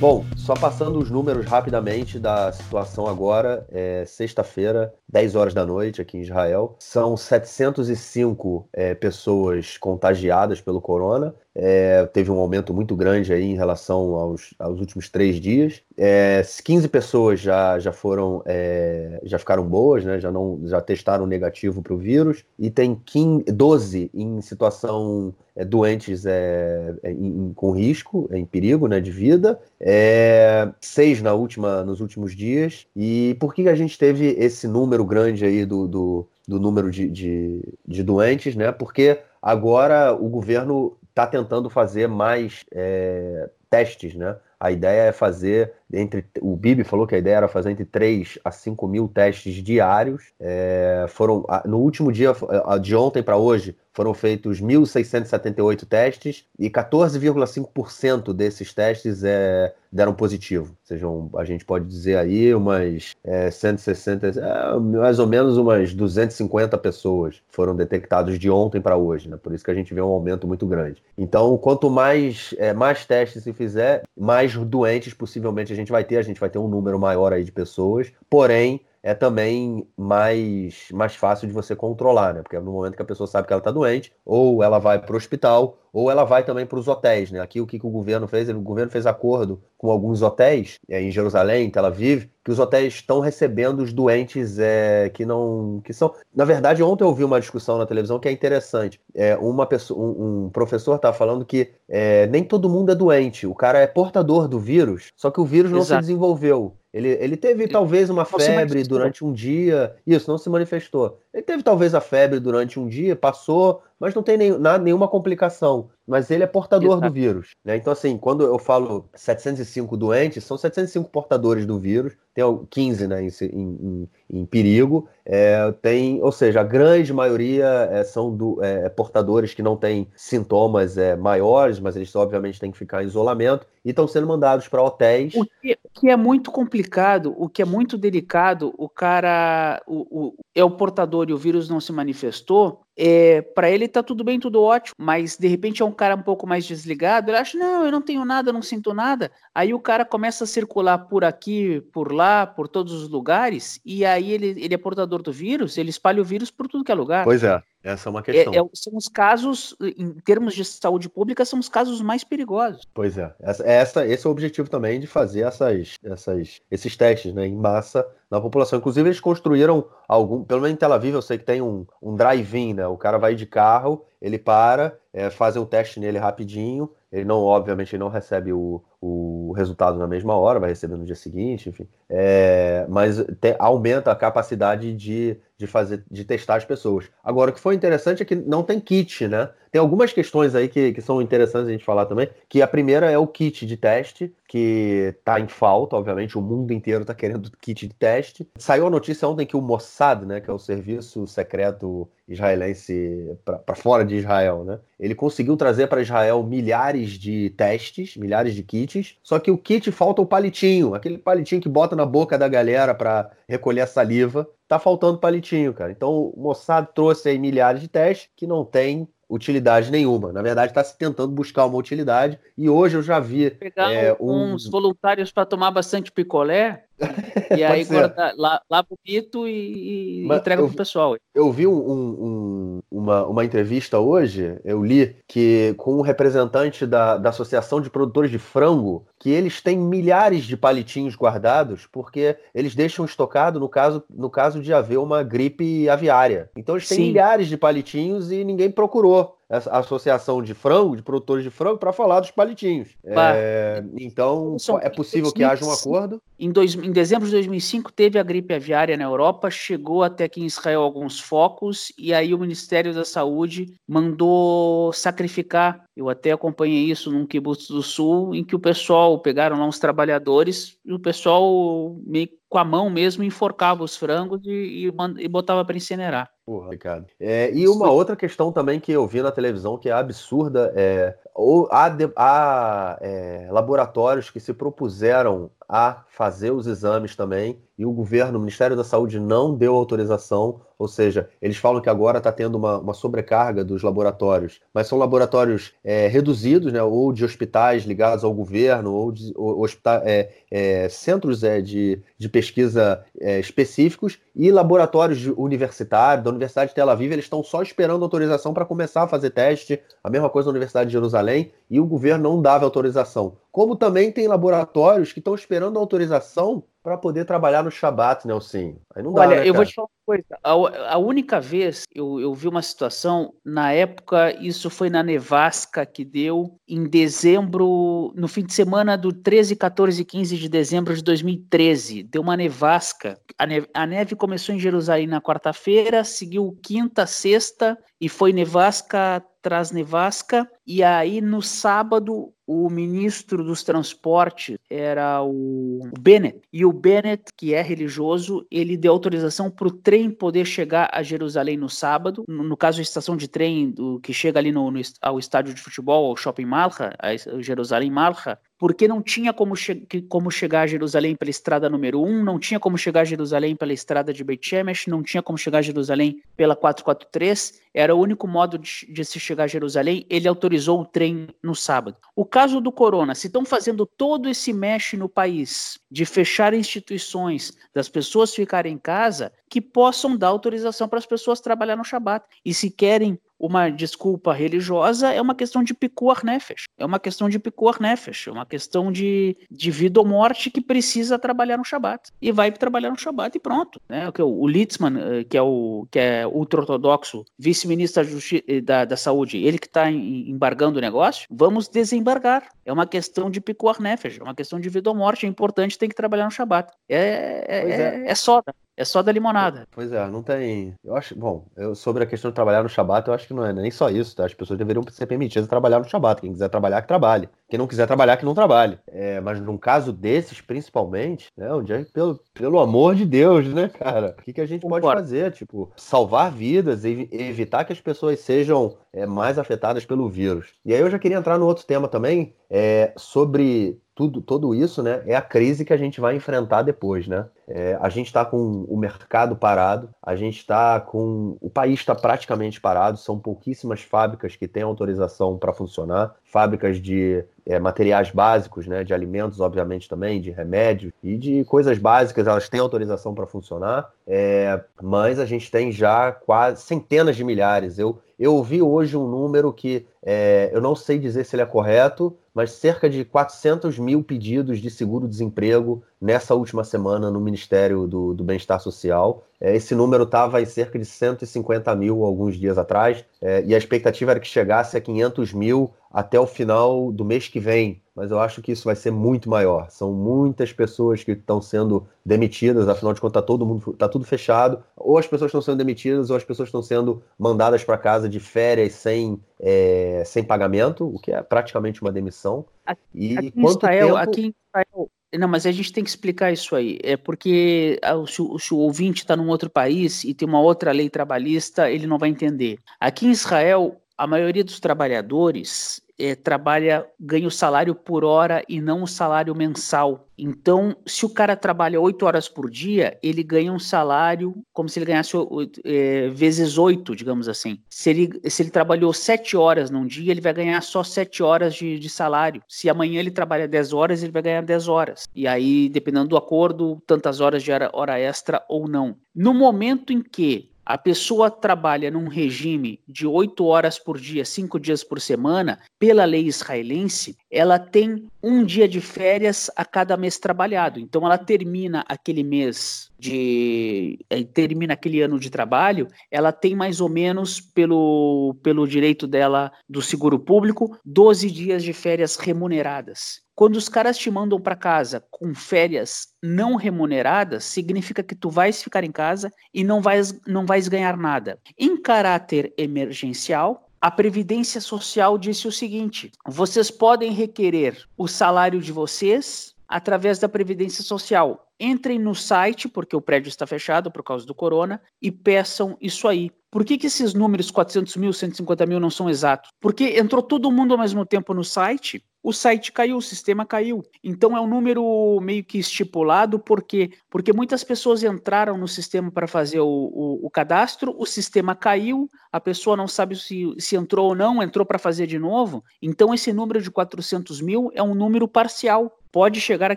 Bom, só passando os números rapidamente da situação agora, é sexta-feira, 10 horas da noite aqui em Israel. São 705 é, pessoas contagiadas pelo corona. É, teve um aumento muito grande aí em relação aos, aos últimos três dias. É, 15 pessoas já, já foram, é, já ficaram boas, né? já, não, já testaram negativo para o vírus, e tem 15, 12 em situação é, doentes é, é, em, com risco, em perigo né, de vida, é, seis na última, nos últimos dias. E por que a gente teve esse número grande aí do, do, do número de, de, de doentes? Né? Porque agora o governo está tentando fazer mais é, testes, né? A ideia é fazer entre o Bibi falou que a ideia era fazer entre 3 a 5 mil testes diários. É, foram no último dia de ontem para hoje foram feitos 1.678 testes e 14,5% desses testes é, deram positivo. Ou seja, a gente pode dizer aí umas é, 160, é, mais ou menos umas 250 pessoas foram detectados de ontem para hoje, né? Por isso que a gente vê um aumento muito grande. Então, quanto mais, é, mais testes se fizer, mais doentes possivelmente a gente vai ter. A gente vai ter um número maior aí de pessoas. Porém, é também mais, mais fácil de você controlar, né? Porque é no momento que a pessoa sabe que ela está doente, ou ela vai para o hospital, ou ela vai também para os hotéis, né? Aqui o que, que, o governo fez? O governo fez acordo com alguns hotéis é, em Jerusalém, em Tel Aviv, que os hotéis estão recebendo os doentes é, que não. que são. Na verdade, ontem eu ouvi uma discussão na televisão que é interessante. É, uma pessoa, um, um professor estava falando que é, nem todo mundo é doente. O cara é portador do vírus, só que o vírus não Exato. se desenvolveu. Ele, ele teve ele talvez uma febre durante um dia. Isso, não se manifestou. Ele teve talvez a febre durante um dia, passou, mas não tem nem, nenhuma complicação. Mas ele é portador Exato. do vírus. Né? Então, assim, quando eu falo 705 doentes, são 705 portadores do vírus, tem 15 né, em, em, em perigo. É, tem, ou seja, a grande maioria é, são do, é, é portadores que não têm sintomas é, maiores, mas eles obviamente têm que ficar em isolamento e estão sendo mandados para hotéis. O que, que, é muito complicado, o que é muito delicado, o cara o, o é o portador e o vírus não se manifestou, é, para ele tá tudo bem, tudo ótimo, mas de repente é um cara um pouco mais desligado, ele acha, não, eu não tenho nada, não sinto nada. Aí o cara começa a circular por aqui, por lá, por todos os lugares, e aí ele, ele é portador do vírus, ele espalha o vírus por tudo que é lugar. Pois é, essa é uma questão. É, é, são os casos, em termos de saúde pública, são os casos mais perigosos. Pois é, essa, essa esse é o objetivo também de fazer essas, essas, esses testes né, em massa na população. Inclusive, eles construíram algum, pelo menos em Tel Aviv, eu sei que tem um, um drive-in, né? O cara vai de carro, ele para, é, fazem um teste nele rapidinho. Ele não, obviamente, não recebe o, o resultado na mesma hora, vai receber no dia seguinte, enfim. É, mas te, aumenta a capacidade de, de fazer, de testar as pessoas. Agora, o que foi interessante é que não tem kit, né? Tem algumas questões aí que, que são interessantes a gente falar também, que a primeira é o kit de teste, que está em falta, obviamente, o mundo inteiro está querendo kit de teste. Saiu a notícia ontem que o Mossad, né, que é o serviço secreto israelense para fora de Israel, né, ele conseguiu trazer para Israel milhares de testes, milhares de kits, só que o kit falta o palitinho, aquele palitinho que bota na boca da galera para recolher a saliva, tá faltando palitinho, cara. Então o Mossad trouxe aí milhares de testes que não tem utilidade nenhuma. Na verdade, está se tentando buscar uma utilidade. E hoje eu já vi. Pegar é, um... uns voluntários para tomar bastante picolé e aí guarda, lá, lá pro Pito e, e entrega pro pessoal. Eu vi um, um, uma, uma entrevista hoje, eu li, que com um representante da, da Associação de Produtores de Frango, que eles têm milhares de palitinhos guardados, porque eles deixam estocado no caso, no caso de haver uma gripe aviária. Então eles têm Sim. milhares de palitinhos e ninguém procurou a associação de frango, de produtores de frango, para falar dos palitinhos. É, então, é possível que haja um acordo? Em, dois, em dezembro de 2005, teve a gripe aviária na Europa, chegou até aqui em Israel alguns focos, e aí o Ministério da Saúde mandou sacrificar. Eu até acompanhei isso num kibbutz do Sul, em que o pessoal, pegaram lá uns trabalhadores, e o pessoal meio com a mão mesmo enforcava os frangos e, e, e botava para incinerar. Porra, Ricardo. É, e uma outra questão também que eu vi na televisão que é absurda é ou há, há é, laboratórios que se propuseram a fazer os exames também e o governo, o Ministério da Saúde não deu autorização, ou seja, eles falam que agora está tendo uma, uma, sobrecarga dos laboratórios, mas são laboratórios é, reduzidos, né, ou de hospitais ligados ao governo, ou de ou, é, é, centros é, de, de pesquisa é, específicos e laboratórios universitários, da Universidade de Tel Aviv, eles estão só esperando autorização para começar a fazer teste, a mesma coisa na Universidade de Jerusalém, e o governo não dava autorização. Como também tem laboratórios que estão esperando autorização para poder trabalhar no Shabat, Nelson. Aí não dá, Olha, né, eu vou te falar coisa. A, a única vez eu, eu vi uma situação, na época, isso foi na nevasca que deu em dezembro, no fim de semana do 13, 14 e 15 de dezembro de 2013. Deu uma nevasca. A neve, a neve começou em Jerusalém na quarta-feira, seguiu quinta, sexta e foi nevasca traz nevasca. E aí, no sábado, o ministro dos transportes era o Bennett. E o Bennett, que é religioso, ele deu autorização para o trem poder chegar a Jerusalém no sábado. No, no caso, a estação de trem do, que chega ali no, no, ao estádio de futebol, ao Shopping Malha, a Jerusalém Malha, porque não tinha como, che como chegar a Jerusalém pela estrada número 1, não tinha como chegar a Jerusalém pela estrada de Beit Shemesh, não tinha como chegar a Jerusalém pela 443, era o único modo de, de se chegar a Jerusalém, ele autorizou o trem no sábado. O caso do corona, se estão fazendo todo esse mexe no país, de fechar instituições, das pessoas ficarem em casa, que possam dar autorização para as pessoas trabalhar no Shabat. E se querem uma desculpa religiosa, é uma questão de pikuar nefesh. É uma questão de pikuar nefesh. É uma questão de, de vida ou morte que precisa trabalhar no Shabat. E vai trabalhar no Shabat e pronto. Né? O, o Litzman, eh, que é o que é ultra-ortodoxo, vice-ministro da, eh, da, da, Saúde, ele que está embargando o negócio, vamos desembargar. É uma questão de pikuar nefesh. É uma questão de vida ou morte. É importante, tem que trabalhar no Shabat. É, é, é, é soda. É só da limonada. Pois é, não tem. Eu acho. Bom, eu, sobre a questão de trabalhar no Shabat, eu acho que não é nem só isso, tá? As pessoas deveriam ser permitidas a trabalhar no Shabat. Quem quiser trabalhar, que trabalhe. Quem não quiser trabalhar, que não trabalhe. É, mas num caso desses, principalmente, né? Onde é, pelo, pelo amor de Deus, né, cara? O que, que a gente Concordo. pode fazer? Tipo, salvar vidas e evitar que as pessoas sejam é, mais afetadas pelo vírus. E aí eu já queria entrar no outro tema também, é, sobre tudo, tudo isso, né, é a crise que a gente vai enfrentar depois, né? É, a gente está com o mercado parado, a gente está com. O país está praticamente parado, são pouquíssimas fábricas que têm autorização para funcionar, fábricas de é, materiais básicos, né, de alimentos, obviamente, também, de remédios e de coisas básicas, elas têm autorização para funcionar, é, mas a gente tem já quase centenas de milhares. Eu, eu ouvi hoje um número que é, eu não sei dizer se ele é correto, mas cerca de 400 mil pedidos de seguro-desemprego nessa última semana no Ministério do, do Bem-Estar Social. É, esse número estava em cerca de 150 mil alguns dias atrás, é, e a expectativa era que chegasse a 500 mil até o final do mês que vem, mas eu acho que isso vai ser muito maior. São muitas pessoas que estão sendo demitidas, afinal de contas, tá todo mundo tá tudo fechado. Ou as pessoas estão sendo demitidas, ou as pessoas estão sendo mandadas para casa de férias sem, é, sem pagamento, o que é praticamente uma demissão. Aqui, e aqui quanto Israel, tempo... aqui em Israel, não, mas a gente tem que explicar isso aí. É porque ah, se, se o ouvinte está num outro país e tem uma outra lei trabalhista, ele não vai entender. Aqui em Israel, a maioria dos trabalhadores é, trabalha, ganha o salário por hora e não o salário mensal. Então, se o cara trabalha oito horas por dia, ele ganha um salário como se ele ganhasse é, vezes oito, digamos assim. Se ele, se ele trabalhou sete horas num dia, ele vai ganhar só sete horas de, de salário. Se amanhã ele trabalha dez horas, ele vai ganhar dez horas. E aí, dependendo do acordo, tantas horas de hora, hora extra ou não. No momento em que a pessoa trabalha num regime de oito horas por dia, cinco dias por semana, pela lei israelense, ela tem um dia de férias a cada mês trabalhado. Então ela termina aquele mês de eh, termina aquele ano de trabalho, ela tem mais ou menos pelo pelo direito dela do seguro público 12 dias de férias remuneradas. Quando os caras te mandam para casa com férias não remuneradas, significa que tu vais ficar em casa e não vais, não vais ganhar nada. Em caráter emergencial, a Previdência Social disse o seguinte: vocês podem requerer o salário de vocês através da Previdência Social. Entrem no site, porque o prédio está fechado por causa do corona, e peçam isso aí. Por que, que esses números 400 mil, 150 mil não são exatos? Porque entrou todo mundo ao mesmo tempo no site, o site caiu, o sistema caiu. Então é um número meio que estipulado, porque porque muitas pessoas entraram no sistema para fazer o, o, o, cadastro, o sistema caiu, a pessoa não sabe se, se entrou ou não, entrou para fazer de novo. Então esse número de 400 mil é um número parcial. Pode chegar a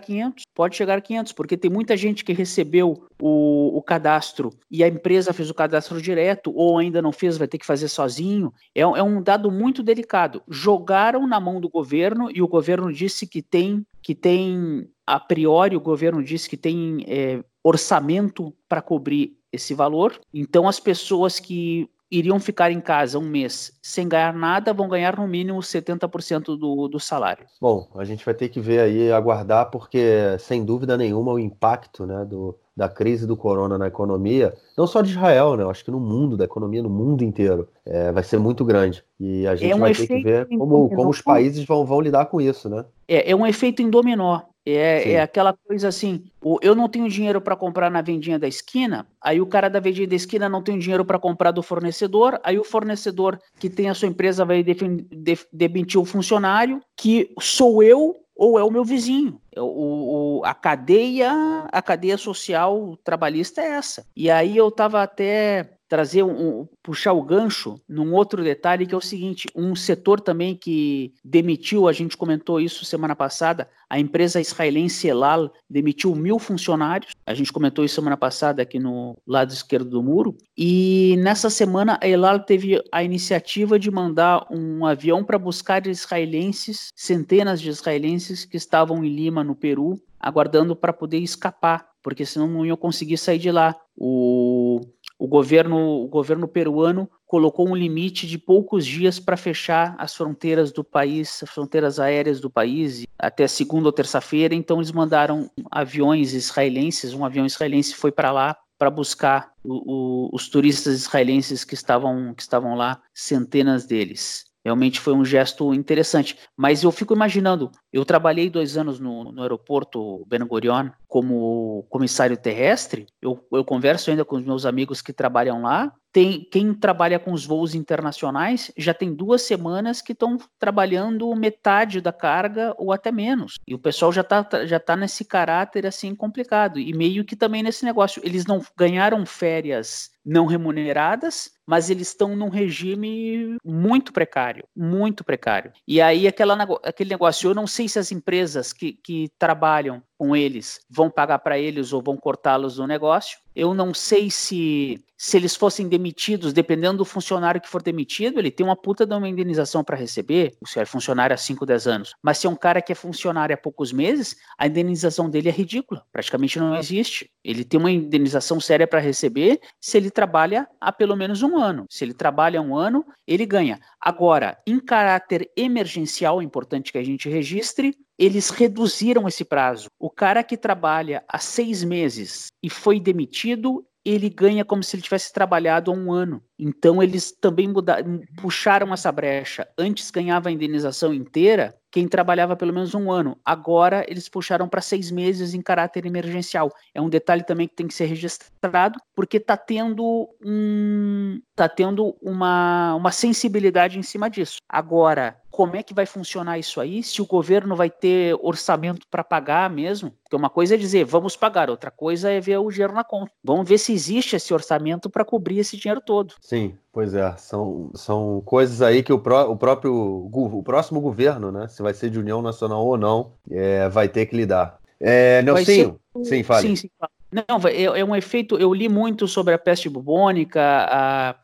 500, pode chegar a 500, porque tem muita gente que recebeu o, o, cadastro e a empresa fez o cadastro direto, ou ainda não fez, vai ter que fazer sozinho. É, é um dado muito delicado. Jogaram na mão do governo e o governo disse que tem, que tem a priori, o governo disse que tem é, orçamento para cobrir esse valor. Então, as pessoas que iriam ficar em casa um mês sem ganhar nada, vão ganhar no mínimo 70% do, do salário. Bom, a gente vai ter que ver aí, aguardar, porque sem dúvida nenhuma o impacto né, do, da crise do corona na economia, não só de Israel, né? Eu acho que no mundo, da economia no mundo inteiro, é, vai ser muito grande. E a gente é um vai ter que ver como, como os países vão, vão lidar com isso, né? É, é um efeito em dominó. É, é, aquela coisa assim, eu não tenho dinheiro para comprar na vendinha da esquina, aí o cara da vendinha da esquina não tem dinheiro para comprar do fornecedor, aí o fornecedor que tem a sua empresa vai demitir o funcionário, que sou eu ou é o meu vizinho. O, o, a cadeia, a cadeia social trabalhista é essa. E aí eu estava até trazer um, puxar o gancho num outro detalhe que é o seguinte, um setor também que demitiu, a gente comentou isso semana passada, a empresa israelense Elal demitiu mil funcionários, a gente comentou isso semana passada aqui no lado esquerdo do muro, e nessa semana a Elal teve a iniciativa de mandar um avião para buscar israelenses, centenas de israelenses que estavam em Lima, no Peru, aguardando para poder escapar, porque senão não iam conseguir sair de lá. O o governo, o governo peruano colocou um limite de poucos dias para fechar as fronteiras do país, as fronteiras aéreas do país, até segunda ou terça-feira. Então, eles mandaram aviões israelenses, um avião israelense foi para lá para buscar o, o, os turistas israelenses que estavam, que estavam lá, centenas deles. Realmente foi um gesto interessante. Mas eu fico imaginando, eu trabalhei dois anos no, no aeroporto Ben Gurion como comissário terrestre. Eu, eu converso ainda com os meus amigos que trabalham lá tem quem trabalha com os voos internacionais já tem duas semanas que estão trabalhando metade da carga ou até menos. E o pessoal já está já tá nesse caráter assim complicado. E meio que também nesse negócio. Eles não ganharam férias não remuneradas, mas eles estão num regime muito precário, muito precário. E aí aquela, aquele negócio, eu não sei se as empresas que, que trabalham com eles vão pagar para eles ou vão cortá-los do negócio. Eu não sei se se eles fossem demitidos, dependendo do funcionário que for demitido, ele tem uma puta de uma indenização para receber, se é funcionário há 5, 10 anos. Mas se é um cara que é funcionário há poucos meses, a indenização dele é ridícula, praticamente não existe. Ele tem uma indenização séria para receber se ele trabalha há pelo menos um ano. Se ele trabalha um ano, ele ganha. Agora, em caráter emergencial, é importante que a gente registre, eles reduziram esse prazo. O cara que trabalha há seis meses e foi demitido, ele ganha como se ele tivesse trabalhado há um ano. Então eles também mudaram, puxaram essa brecha. Antes ganhava a indenização inteira quem trabalhava pelo menos um ano. Agora eles puxaram para seis meses em caráter emergencial. É um detalhe também que tem que ser registrado, porque está tendo um, tá tendo uma, uma sensibilidade em cima disso. Agora, como é que vai funcionar isso aí? Se o governo vai ter orçamento para pagar mesmo? Porque uma coisa é dizer vamos pagar, outra coisa é ver o dinheiro na conta. Vamos ver se existe esse orçamento para cobrir esse dinheiro todo. Sim, pois é. São, são coisas aí que o, pró, o próprio o próximo governo, né? Se vai ser de União Nacional ou não, é, vai ter que lidar. É, Nelsinho, ser... sim, fale. Sim, sim, Não, é, é, um efeito. Eu li muito sobre a peste bubônica, a,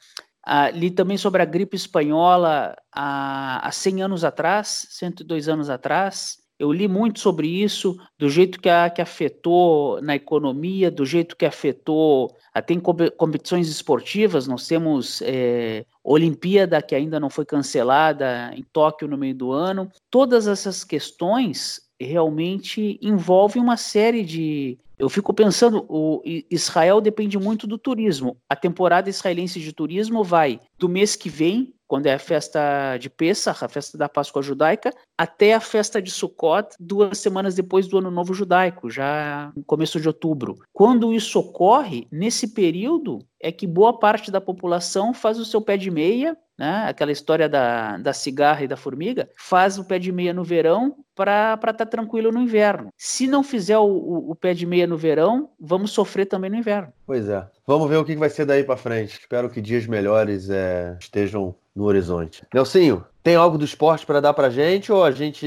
a, li também sobre a gripe espanhola há, há 100 anos atrás, 102 anos atrás. Eu li muito sobre isso, do jeito que, a, que afetou na economia, do jeito que afetou até em competições esportivas. Nós temos é, Olimpíada, que ainda não foi cancelada, em Tóquio no meio do ano. Todas essas questões realmente envolvem uma série de. Eu fico pensando, o Israel depende muito do turismo. A temporada israelense de turismo vai do mês que vem quando é a festa de Pesach, a festa da Páscoa judaica, até a festa de Sukkot, duas semanas depois do Ano Novo Judaico, já no começo de outubro. Quando isso ocorre, nesse período, é que boa parte da população faz o seu pé de meia, né? aquela história da, da cigarra e da formiga, faz o pé de meia no verão para estar tá tranquilo no inverno. Se não fizer o, o, o, pé de meia no verão, vamos sofrer também no inverno. Pois é. Vamos ver o que vai ser daí para frente. Espero que dias melhores é, estejam no horizonte. Nelsinho, tem algo do esporte para dar pra gente ou a gente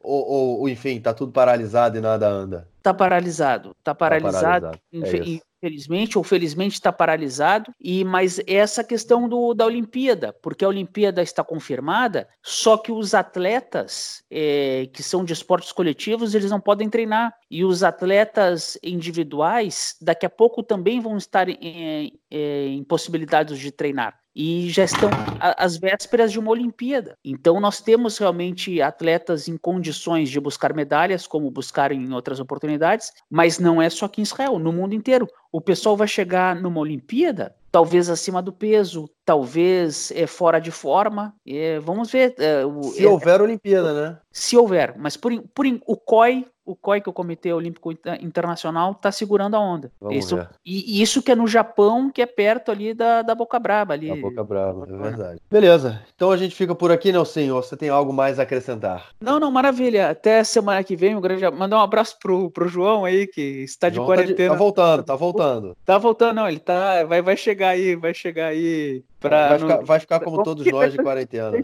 ou, ou, enfim, tá tudo paralisado e nada anda? Tá paralisado, tá paralisado. Tá paralisado. É infelizmente ou felizmente está paralisado. E mas essa questão do, da Olimpíada, porque a Olimpíada está confirmada, só que os atletas é, que são de esportes coletivos eles não podem treinar e os atletas individuais daqui a pouco também vão estar em, em, em possibilidades de treinar. E já estão às vésperas de uma Olimpíada. Então nós temos realmente atletas em condições de buscar medalhas, como buscar em outras oportunidades, mas não é só aqui em Israel, no mundo inteiro. O pessoal vai chegar numa Olimpíada talvez acima do peso, talvez é, fora de forma. É, vamos ver. É, o, se é, houver Olimpíada, né? Se houver, mas por, por o COI, o COI, que é o Comitê Olímpico Internacional, está segurando a onda. Vamos isso, ver. E isso que é no Japão, que é perto ali da, da Boca Braba. Ali. Da Boca Braba, é verdade. Beleza, então a gente fica por aqui, Nelson. Você tem algo mais a acrescentar? Não, não, maravilha. Até semana que vem, um grande Mandar um abraço pro, pro João aí, que está de João quarentena. Tá, de, tá voltando, tá voltando. Tá voltando, não, ele tá, vai, vai chegar aí, vai chegar aí. Pra, vai, ficar, vai ficar como todos nós de quarentena.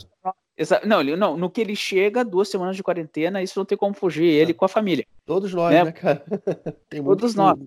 Não, ele, não, no que ele chega, duas semanas de quarentena, isso não tem como fugir, ele é. com a família. Todos nós, né, né cara? Todos nós.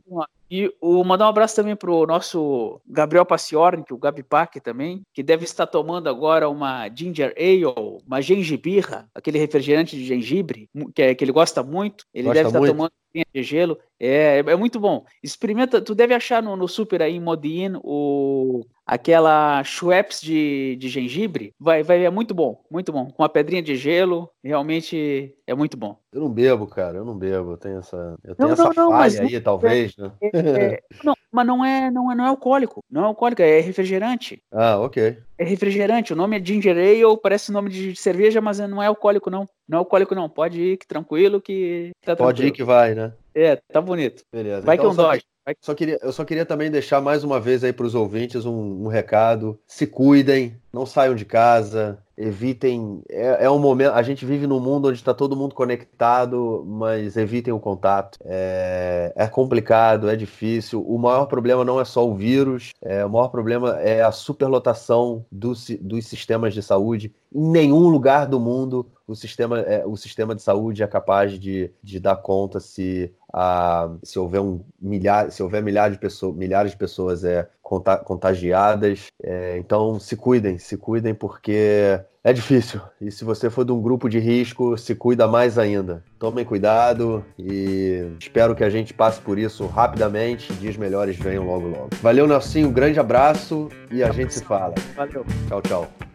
E o, mandar um abraço também pro nosso Gabriel Paciorni, que o Gabi Pac também, que deve estar tomando agora uma ginger ale, uma gengibirra, aquele refrigerante de gengibre, que, é, que ele gosta muito. Ele gosta deve estar muito. tomando de gelo. É, é muito bom. Experimenta, tu deve achar no, no super aí em Modin o aquela Schweppes de, de gengibre, vai, vai, é muito bom, muito bom. Com uma pedrinha de gelo, realmente é muito bom. Eu não bebo, cara, eu não bebo, eu tenho essa, eu tenho não, essa não, falha aí, talvez, né? É, é, não, mas não é, não é, não é alcoólico, não é alcoólico, é refrigerante. Ah, ok. É refrigerante, o nome é Ginger Ale, parece nome de cerveja, mas não é alcoólico não, não é alcoólico não, pode ir que tranquilo que tá Pode ir que vai, né? É, tá bonito. Beleza. Vai então, que é um dói. Só queria, eu só queria também deixar mais uma vez aí para os ouvintes um, um, recado. Se cuidem, não saiam de casa, evitem. É, é um momento. A gente vive num mundo onde está todo mundo conectado, mas evitem o contato. É, é, complicado, é difícil. O maior problema não é só o vírus, é, o maior problema é a superlotação do, dos sistemas de saúde. Em nenhum lugar do mundo o sistema, é, o sistema de saúde é capaz de, de dar conta se, a, se houver um milhar, se houver milhares de pessoas, milhares de pessoas é, contagiadas. É, então se cuidem, se cuidem porque é difícil. E se você for de um grupo de risco, se cuida mais ainda. Tomem cuidado e espero que a gente passe por isso rapidamente. Dias melhores venham logo logo. Valeu, Nelsinho, um grande abraço e a gente se fala. Valeu. Tchau, tchau.